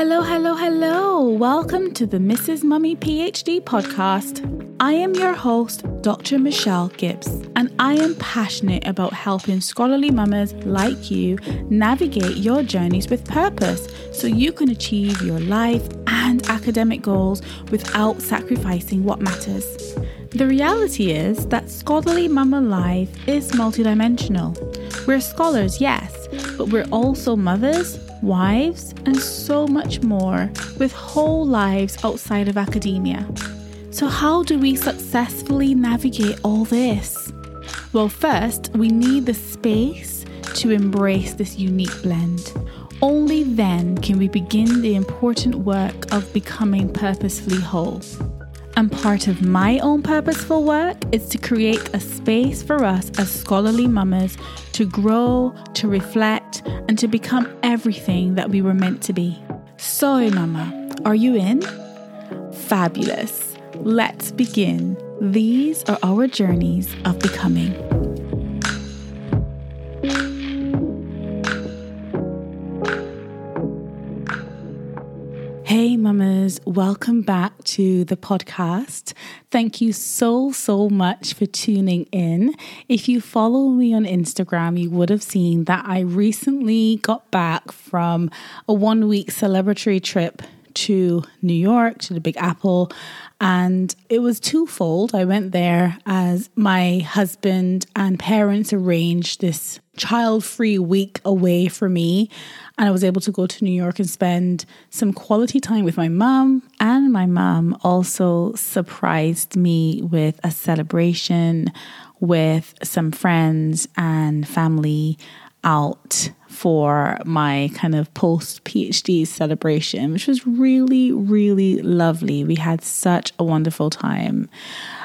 Hello, hello, hello. Welcome to the Mrs. Mummy PhD podcast. I am your host, Dr. Michelle Gibbs, and I am passionate about helping scholarly mamas like you navigate your journeys with purpose so you can achieve your life and academic goals without sacrificing what matters. The reality is that scholarly mama life is multidimensional. We're scholars, yes, but we're also mothers wives, and so much more with whole lives outside of academia. So, how do we successfully navigate all this? Well, first, we need the space to embrace this unique blend. Only then can we begin the important work of becoming purposefully whole. And part of my own purposeful work is to create a space for us as scholarly mamas to grow, to reflect, and to become everything that we were meant to be. So, mama, are you in? Fabulous. Let's begin. These are our journeys of becoming. Hey, mamas, welcome back to the podcast. Thank you so, so much for tuning in. If you follow me on Instagram, you would have seen that I recently got back from a one week celebratory trip to New York, to the Big Apple, and it was twofold. I went there as my husband and parents arranged this child free week away for me. And I was able to go to New York and spend some quality time with my mom. And my mom also surprised me with a celebration with some friends and family out for my kind of post PhD celebration, which was really, really lovely. We had such a wonderful time.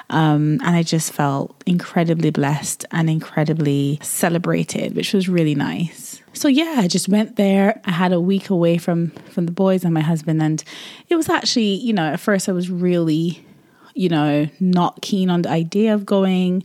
Um, and I just felt incredibly blessed and incredibly celebrated, which was really nice. So yeah, I just went there. I had a week away from from the boys and my husband, and it was actually, you know, at first I was really, you know, not keen on the idea of going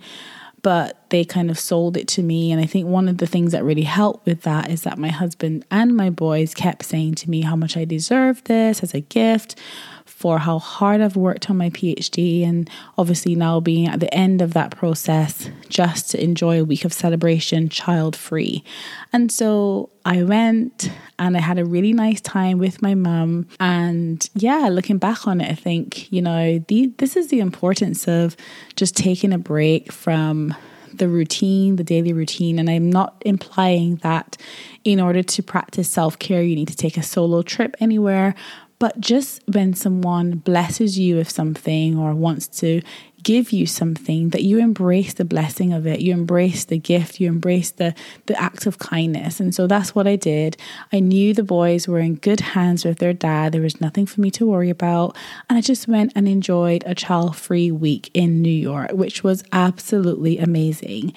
but they kind of sold it to me. And I think one of the things that really helped with that is that my husband and my boys kept saying to me how much I deserved this as a gift for how hard I've worked on my PhD, and obviously now being at the end of that process, just to enjoy a week of celebration child free. And so I went and I had a really nice time with my mum. And yeah, looking back on it, I think, you know, the, this is the importance of just taking a break from the routine, the daily routine. And I'm not implying that in order to practice self care, you need to take a solo trip anywhere. But just when someone blesses you with something or wants to give you something, that you embrace the blessing of it, you embrace the gift, you embrace the, the act of kindness. And so that's what I did. I knew the boys were in good hands with their dad. There was nothing for me to worry about. And I just went and enjoyed a child free week in New York, which was absolutely amazing.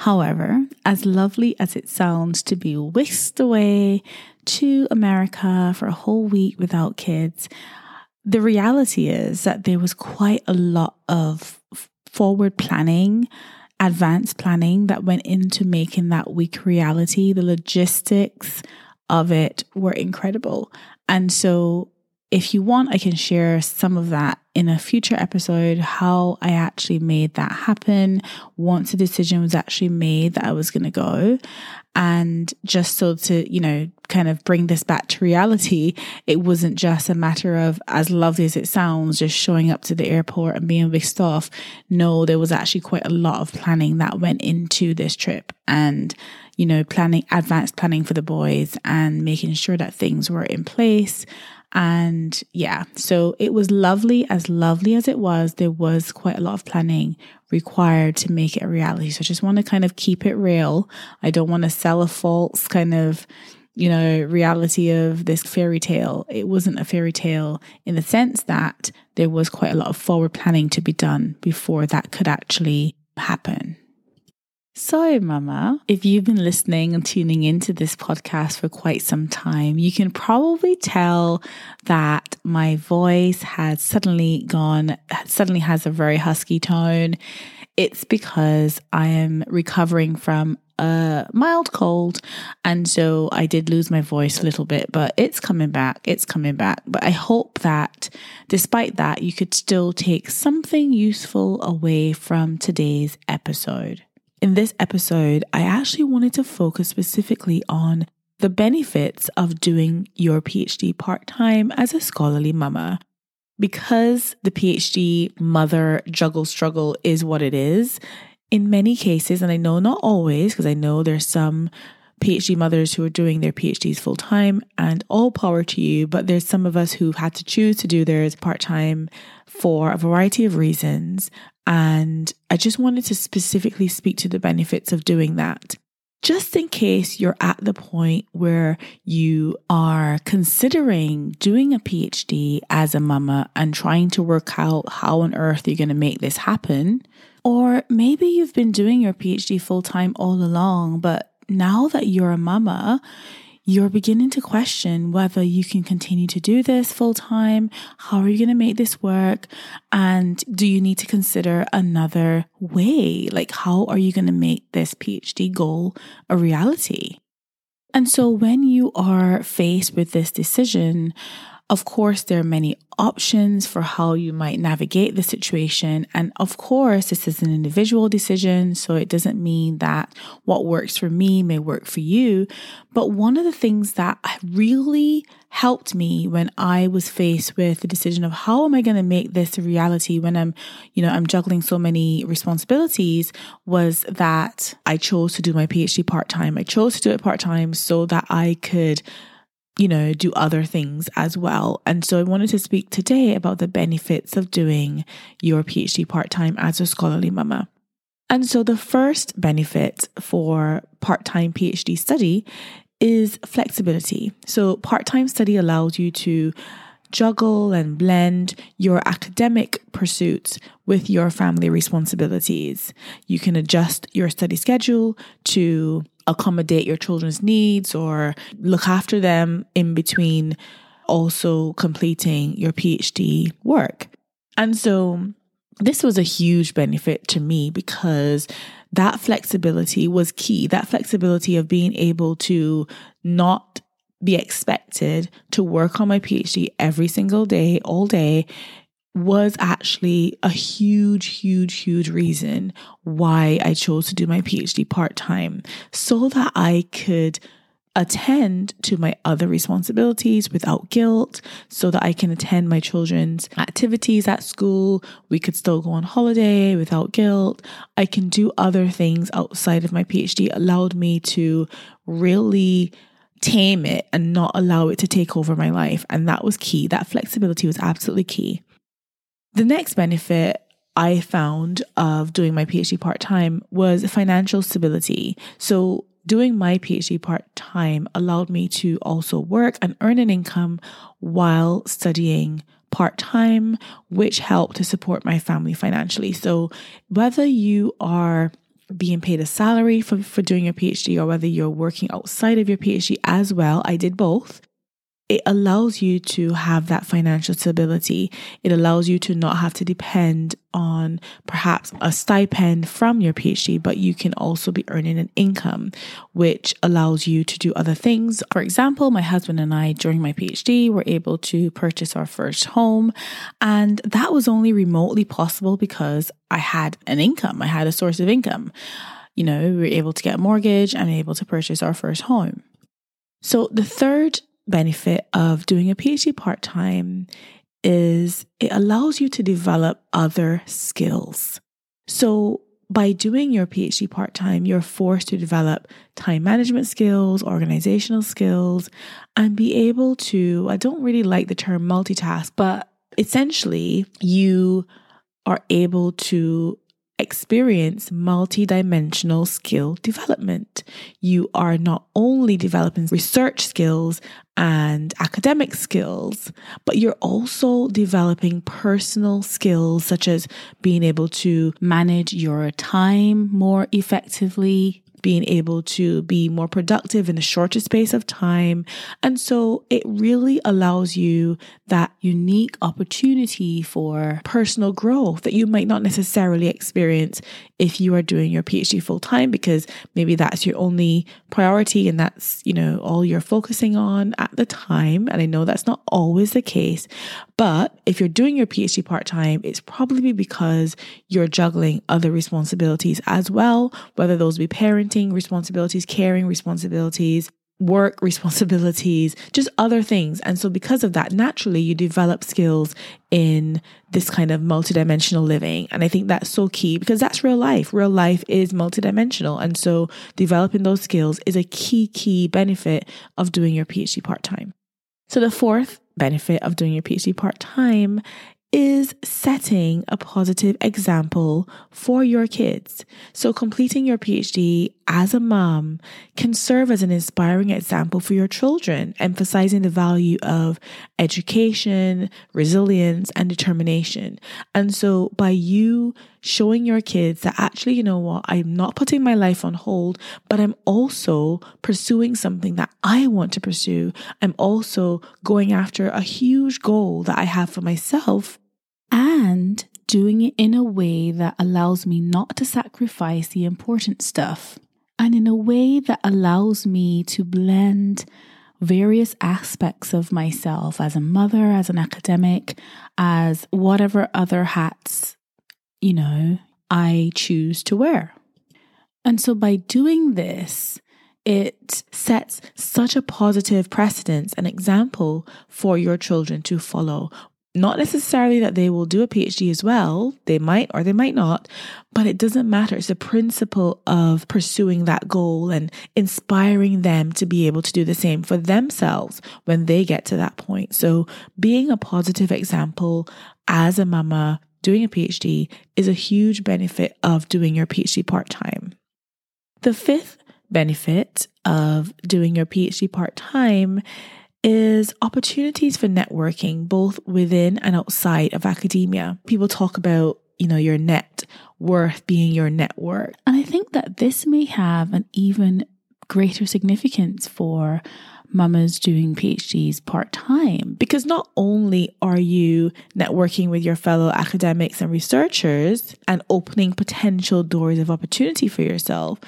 However, as lovely as it sounds to be whisked away to America for a whole week without kids, the reality is that there was quite a lot of forward planning, advanced planning that went into making that week reality. The logistics of it were incredible. And so if you want, I can share some of that in a future episode how I actually made that happen once the decision was actually made that I was going to go. And just so to, you know, kind of bring this back to reality, it wasn't just a matter of, as lovely as it sounds, just showing up to the airport and being whisked off. No, there was actually quite a lot of planning that went into this trip and, you know, planning, advanced planning for the boys and making sure that things were in place and yeah, so it was lovely. As lovely as it was, there was quite a lot of planning required to make it a reality. So I just want to kind of keep it real. I don't want to sell a false kind of, you know, reality of this fairy tale. It wasn't a fairy tale in the sense that there was quite a lot of forward planning to be done before that could actually happen. So, Mama, if you've been listening and tuning into this podcast for quite some time, you can probably tell that my voice has suddenly gone, suddenly has a very husky tone. It's because I am recovering from a mild cold. And so I did lose my voice a little bit, but it's coming back. It's coming back. But I hope that despite that, you could still take something useful away from today's episode. In this episode, I actually wanted to focus specifically on the benefits of doing your PhD part time as a scholarly mama. Because the PhD mother juggle struggle is what it is, in many cases, and I know not always, because I know there's some PhD mothers who are doing their PhDs full time, and all power to you. But there's some of us who've had to choose to do theirs part time for a variety of reasons. And I just wanted to specifically speak to the benefits of doing that. Just in case you're at the point where you are considering doing a PhD as a mama and trying to work out how on earth you're going to make this happen, or maybe you've been doing your PhD full time all along, but now that you're a mama, you're beginning to question whether you can continue to do this full time. How are you going to make this work? And do you need to consider another way? Like, how are you going to make this PhD goal a reality? And so, when you are faced with this decision, of course, there are many options for how you might navigate the situation. And of course, this is an individual decision. So it doesn't mean that what works for me may work for you. But one of the things that really helped me when I was faced with the decision of how am I going to make this a reality when I'm, you know, I'm juggling so many responsibilities was that I chose to do my PhD part time. I chose to do it part time so that I could you know, do other things as well. And so I wanted to speak today about the benefits of doing your PhD part time as a scholarly mama. And so the first benefit for part time PhD study is flexibility. So part time study allows you to juggle and blend your academic pursuits with your family responsibilities. You can adjust your study schedule to accommodate your children's needs or look after them in between also completing your PhD work. And so this was a huge benefit to me because that flexibility was key. That flexibility of being able to not be expected to work on my PhD every single day, all day, was actually a huge, huge, huge reason why I chose to do my PhD part time so that I could attend to my other responsibilities without guilt, so that I can attend my children's activities at school. We could still go on holiday without guilt. I can do other things outside of my PhD, allowed me to really tame it and not allow it to take over my life. And that was key. That flexibility was absolutely key. The next benefit I found of doing my PhD part time was financial stability. So, doing my PhD part time allowed me to also work and earn an income while studying part time, which helped to support my family financially. So, whether you are being paid a salary for, for doing your PhD or whether you're working outside of your PhD as well, I did both it allows you to have that financial stability. It allows you to not have to depend on perhaps a stipend from your PhD, but you can also be earning an income, which allows you to do other things. For example, my husband and I, during my PhD, were able to purchase our first home. And that was only remotely possible because I had an income, I had a source of income. You know, we were able to get a mortgage and able to purchase our first home. So the third benefit of doing a PhD part time is it allows you to develop other skills. So, by doing your PhD part time, you're forced to develop time management skills, organizational skills, and be able to, I don't really like the term multitask, but essentially, you are able to experience multidimensional skill development. You are not only developing research skills and academic skills, but you're also developing personal skills such as being able to manage your time more effectively, being able to be more productive in a shorter space of time. And so it really allows you that unique opportunity for personal growth that you might not necessarily experience if you are doing your PhD full time, because maybe that's your only priority and that's, you know, all you're focusing on at the time. And I know that's not always the case. But if you're doing your PhD part time, it's probably because you're juggling other responsibilities as well, whether those be parenting responsibilities, caring responsibilities, work responsibilities, just other things. And so, because of that, naturally, you develop skills in this kind of multidimensional living. And I think that's so key because that's real life. Real life is multidimensional. And so, developing those skills is a key, key benefit of doing your PhD part time. So, the fourth benefit of doing your PhD part time is setting a positive example for your kids. So, completing your PhD as a mom can serve as an inspiring example for your children, emphasizing the value of education, resilience, and determination. And so, by you showing your kids that actually, you know what, I'm not putting my life on hold, but I'm also pursuing something that I want to pursue. I'm also going after a huge goal that I have for myself and doing it in a way that allows me not to sacrifice the important stuff and in a way that allows me to blend various aspects of myself as a mother, as an academic, as whatever other hats, you know, I choose to wear. And so by doing this, it sets such a positive precedence, an example for your children to follow not necessarily that they will do a PhD as well, they might or they might not, but it doesn't matter. It's the principle of pursuing that goal and inspiring them to be able to do the same for themselves when they get to that point. So, being a positive example as a mama doing a PhD is a huge benefit of doing your PhD part time. The fifth benefit of doing your PhD part time is opportunities for networking, both within and outside of academia. People talk about, you know, your net worth being your network. And I think that this may have an even greater significance for mamas doing PhDs part time because not only are you networking with your fellow academics and researchers and opening potential doors of opportunity for yourself,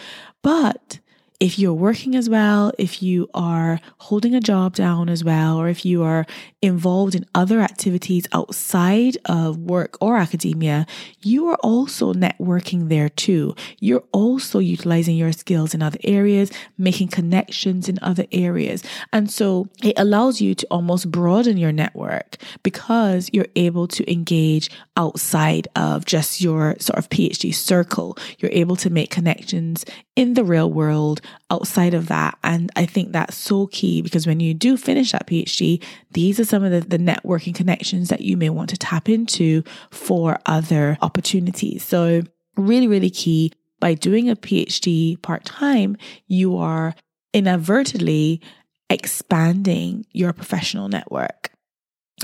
but if you're working as well, if you are holding a job down as well, or if you are involved in other activities outside of work or academia, you are also networking there too. You're also utilizing your skills in other areas, making connections in other areas. And so it allows you to almost broaden your network because you're able to engage outside of just your sort of PhD circle. You're able to make connections in the real world outside of that. And I think that's so key because when you do finish that PhD, these are some of the, the networking connections that you may want to tap into for other opportunities. So really, really key by doing a PhD part time, you are inadvertently expanding your professional network.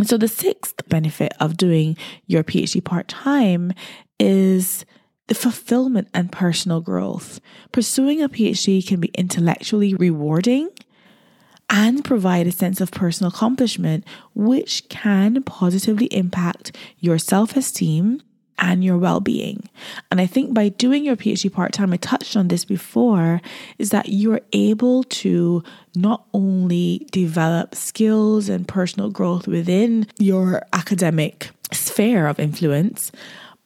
So the sixth benefit of doing your PhD part time is the fulfillment and personal growth. Pursuing a PhD can be intellectually rewarding and provide a sense of personal accomplishment, which can positively impact your self esteem and your well being. And I think by doing your PhD part time, I touched on this before, is that you're able to not only develop skills and personal growth within your academic sphere of influence,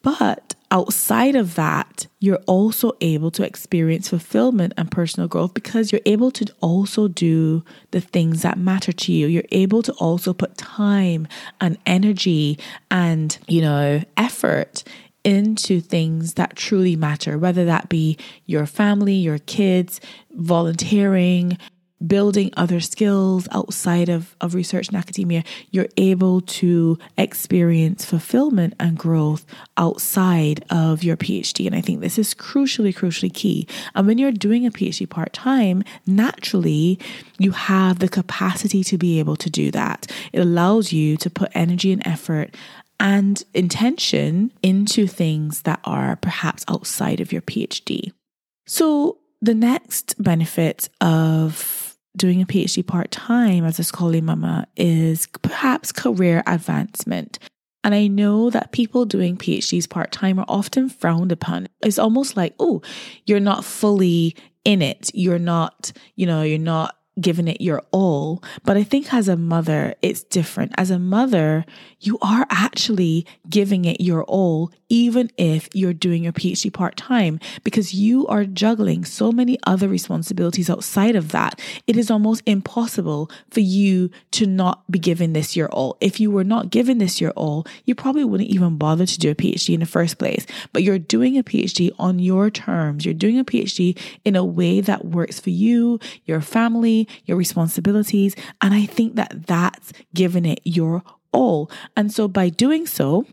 but outside of that, you're also able to experience fulfillment and personal growth because you're able to also do the things that matter to you. You're able to also put time and energy and, you know, effort into things that truly matter, whether that be your family, your kids, volunteering, building other skills outside of, of research and academia, you're able to experience fulfillment and growth outside of your PhD. And I think this is crucially, crucially key. And when you're doing a PhD part time, naturally, you have the capacity to be able to do that. It allows you to put energy and effort and intention into things that are perhaps outside of your PhD. So, the next benefit of doing a PhD part time as a scholarly mama is perhaps career advancement. And I know that people doing PhDs part time are often frowned upon. It's almost like, oh, you're not fully in it. You're not, you know, you're not giving it your all. But I think as a mother, it's different. As a mother, you are actually giving it your all, even if you're doing your PhD part time, because you are juggling so many other responsibilities outside of that. It is almost impossible for you to not be giving this your all. If you were not giving this your all, you probably wouldn't even bother to do a PhD in the first place. But you're doing a PhD on your terms. You're doing a PhD in a way that works for you, your family, your responsibilities. And I think that that's giving it your all. And so by doing so,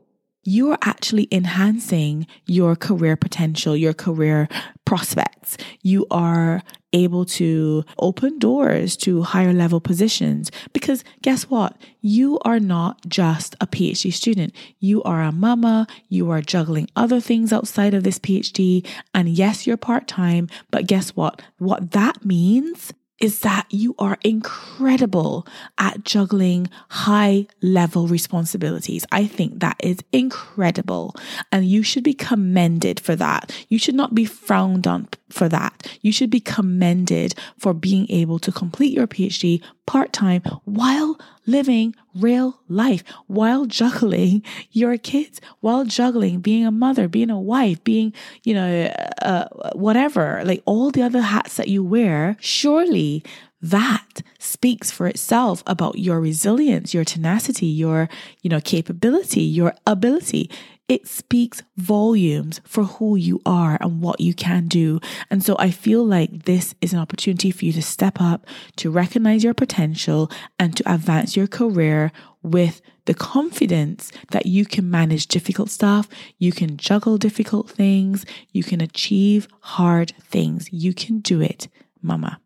you are actually enhancing your career potential, your career prospects. You are able to open doors to higher level positions because guess what? You are not just a PhD student. You are a mama. You are juggling other things outside of this PhD. And yes, you're part time, but guess what? What that means is that you are incredible at juggling high level responsibilities. I think that is incredible. And you should be commended for that. You should not be frowned on for that. You should be commended for being able to complete your PhD part time while living real life, while juggling your kids, while juggling being a mother, being a wife, being, you know, uh, whatever, like all the other hats that you wear. Surely that speaks for itself about your resilience, your tenacity, your, you know, capability, your ability it speaks volumes for who you are and what you can do. And so I feel like this is an opportunity for you to step up, to recognize your potential, and to advance your career with the confidence that you can manage difficult stuff, you can juggle difficult things, you can achieve hard things. You can do it, mama.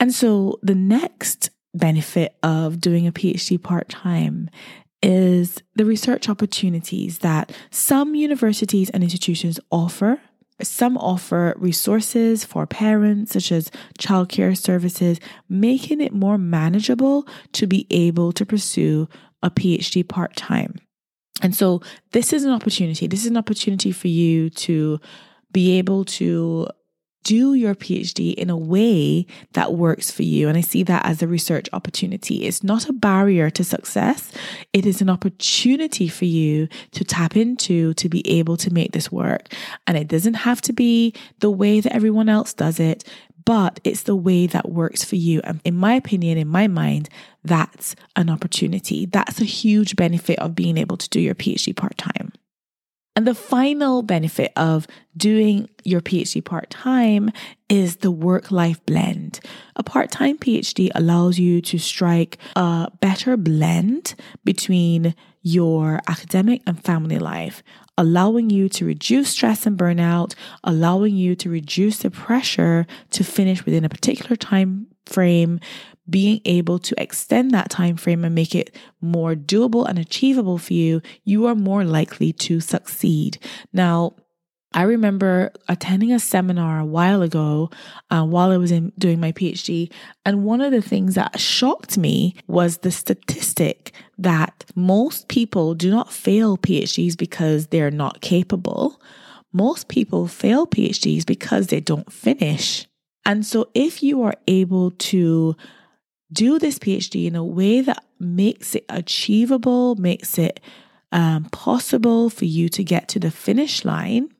And so the next benefit of doing a PhD part time is the research opportunities that some universities and institutions offer. Some offer resources for parents, such as childcare services, making it more manageable to be able to pursue a PhD part time. And so, this is an opportunity. This is an opportunity for you to be able to do your PhD in a way that works for you. And I see that as a research opportunity. It's not a barrier to success. It is an opportunity for you to tap into to be able to make this work. And it doesn't have to be the way that everyone else does it, but it's the way that works for you. And in my opinion, in my mind, that's an opportunity. That's a huge benefit of being able to do your PhD part time. And the final benefit of doing your PhD part time is the work life blend. A part time PhD allows you to strike a better blend between your academic and family life, allowing you to reduce stress and burnout, allowing you to reduce the pressure to finish within a particular time frame, being able to extend that time frame and make it more doable and achievable for you, you are more likely to succeed. Now, I remember attending a seminar a while ago uh, while I was in doing my PhD, and one of the things that shocked me was the statistic that most people do not fail PhDs because they're not capable. Most people fail PhDs because they don't finish. And so, if you are able to do this PhD in a way that makes it achievable, makes it um, possible for you to get to the finish line,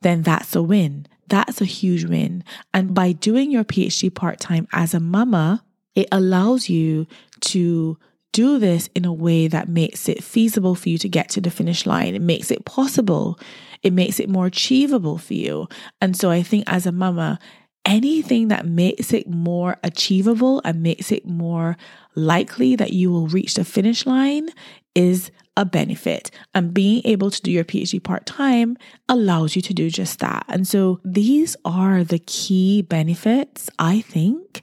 then that's a win. That's a huge win. And by doing your PhD part time as a mama, it allows you to do this in a way that makes it feasible for you to get to the finish line. It makes it possible. It makes it more achievable for you. And so I think as a mama, anything that makes it more achievable and makes it more likely that you will reach the finish line is a benefit. And being able to do your PhD part time allows you to do just that. And so these are the key benefits, I think,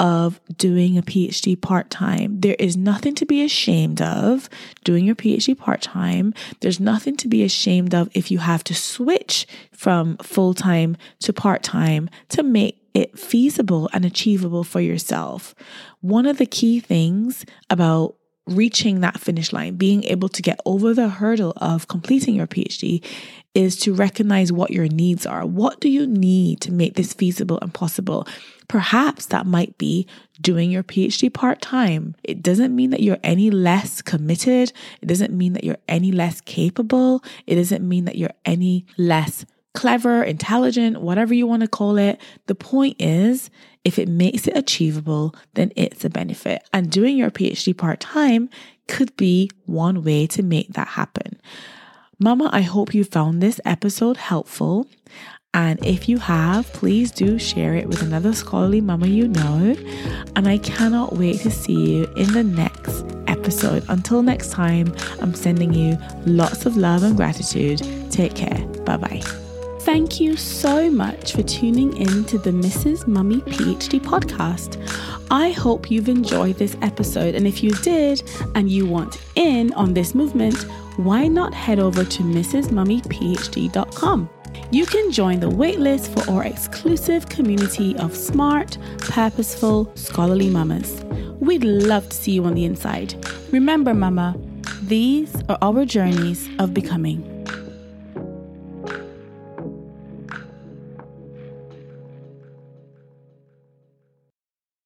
of doing a PhD part time. There is nothing to be ashamed of doing your PhD part time. There's nothing to be ashamed of if you have to switch from full time to part time to make it feasible and achievable for yourself. One of the key things about reaching that finish line, being able to get over the hurdle of completing your PhD is to recognize what your needs are. What do you need to make this feasible and possible? Perhaps that might be doing your PhD part time. It doesn't mean that you're any less committed. It doesn't mean that you're any less capable. It doesn't mean that you're any less clever, intelligent, whatever you want to call it. The point is, if it makes it achievable, then it's a benefit. And doing your PhD part time could be one way to make that happen. Mama, I hope you found this episode helpful. And if you have, please do share it with another scholarly mama you know. And I cannot wait to see you in the next episode. Until next time, I'm sending you lots of love and gratitude. Take care. Bye bye. Thank you so much for tuning in to the Mrs. Mummy PhD podcast. I hope you've enjoyed this episode, and if you did and you want in on this movement, why not head over to mrsmummyphd.com? You can join the waitlist for our exclusive community of smart, purposeful, scholarly mamas. We'd love to see you on the inside. Remember, mama, these are our journeys of becoming.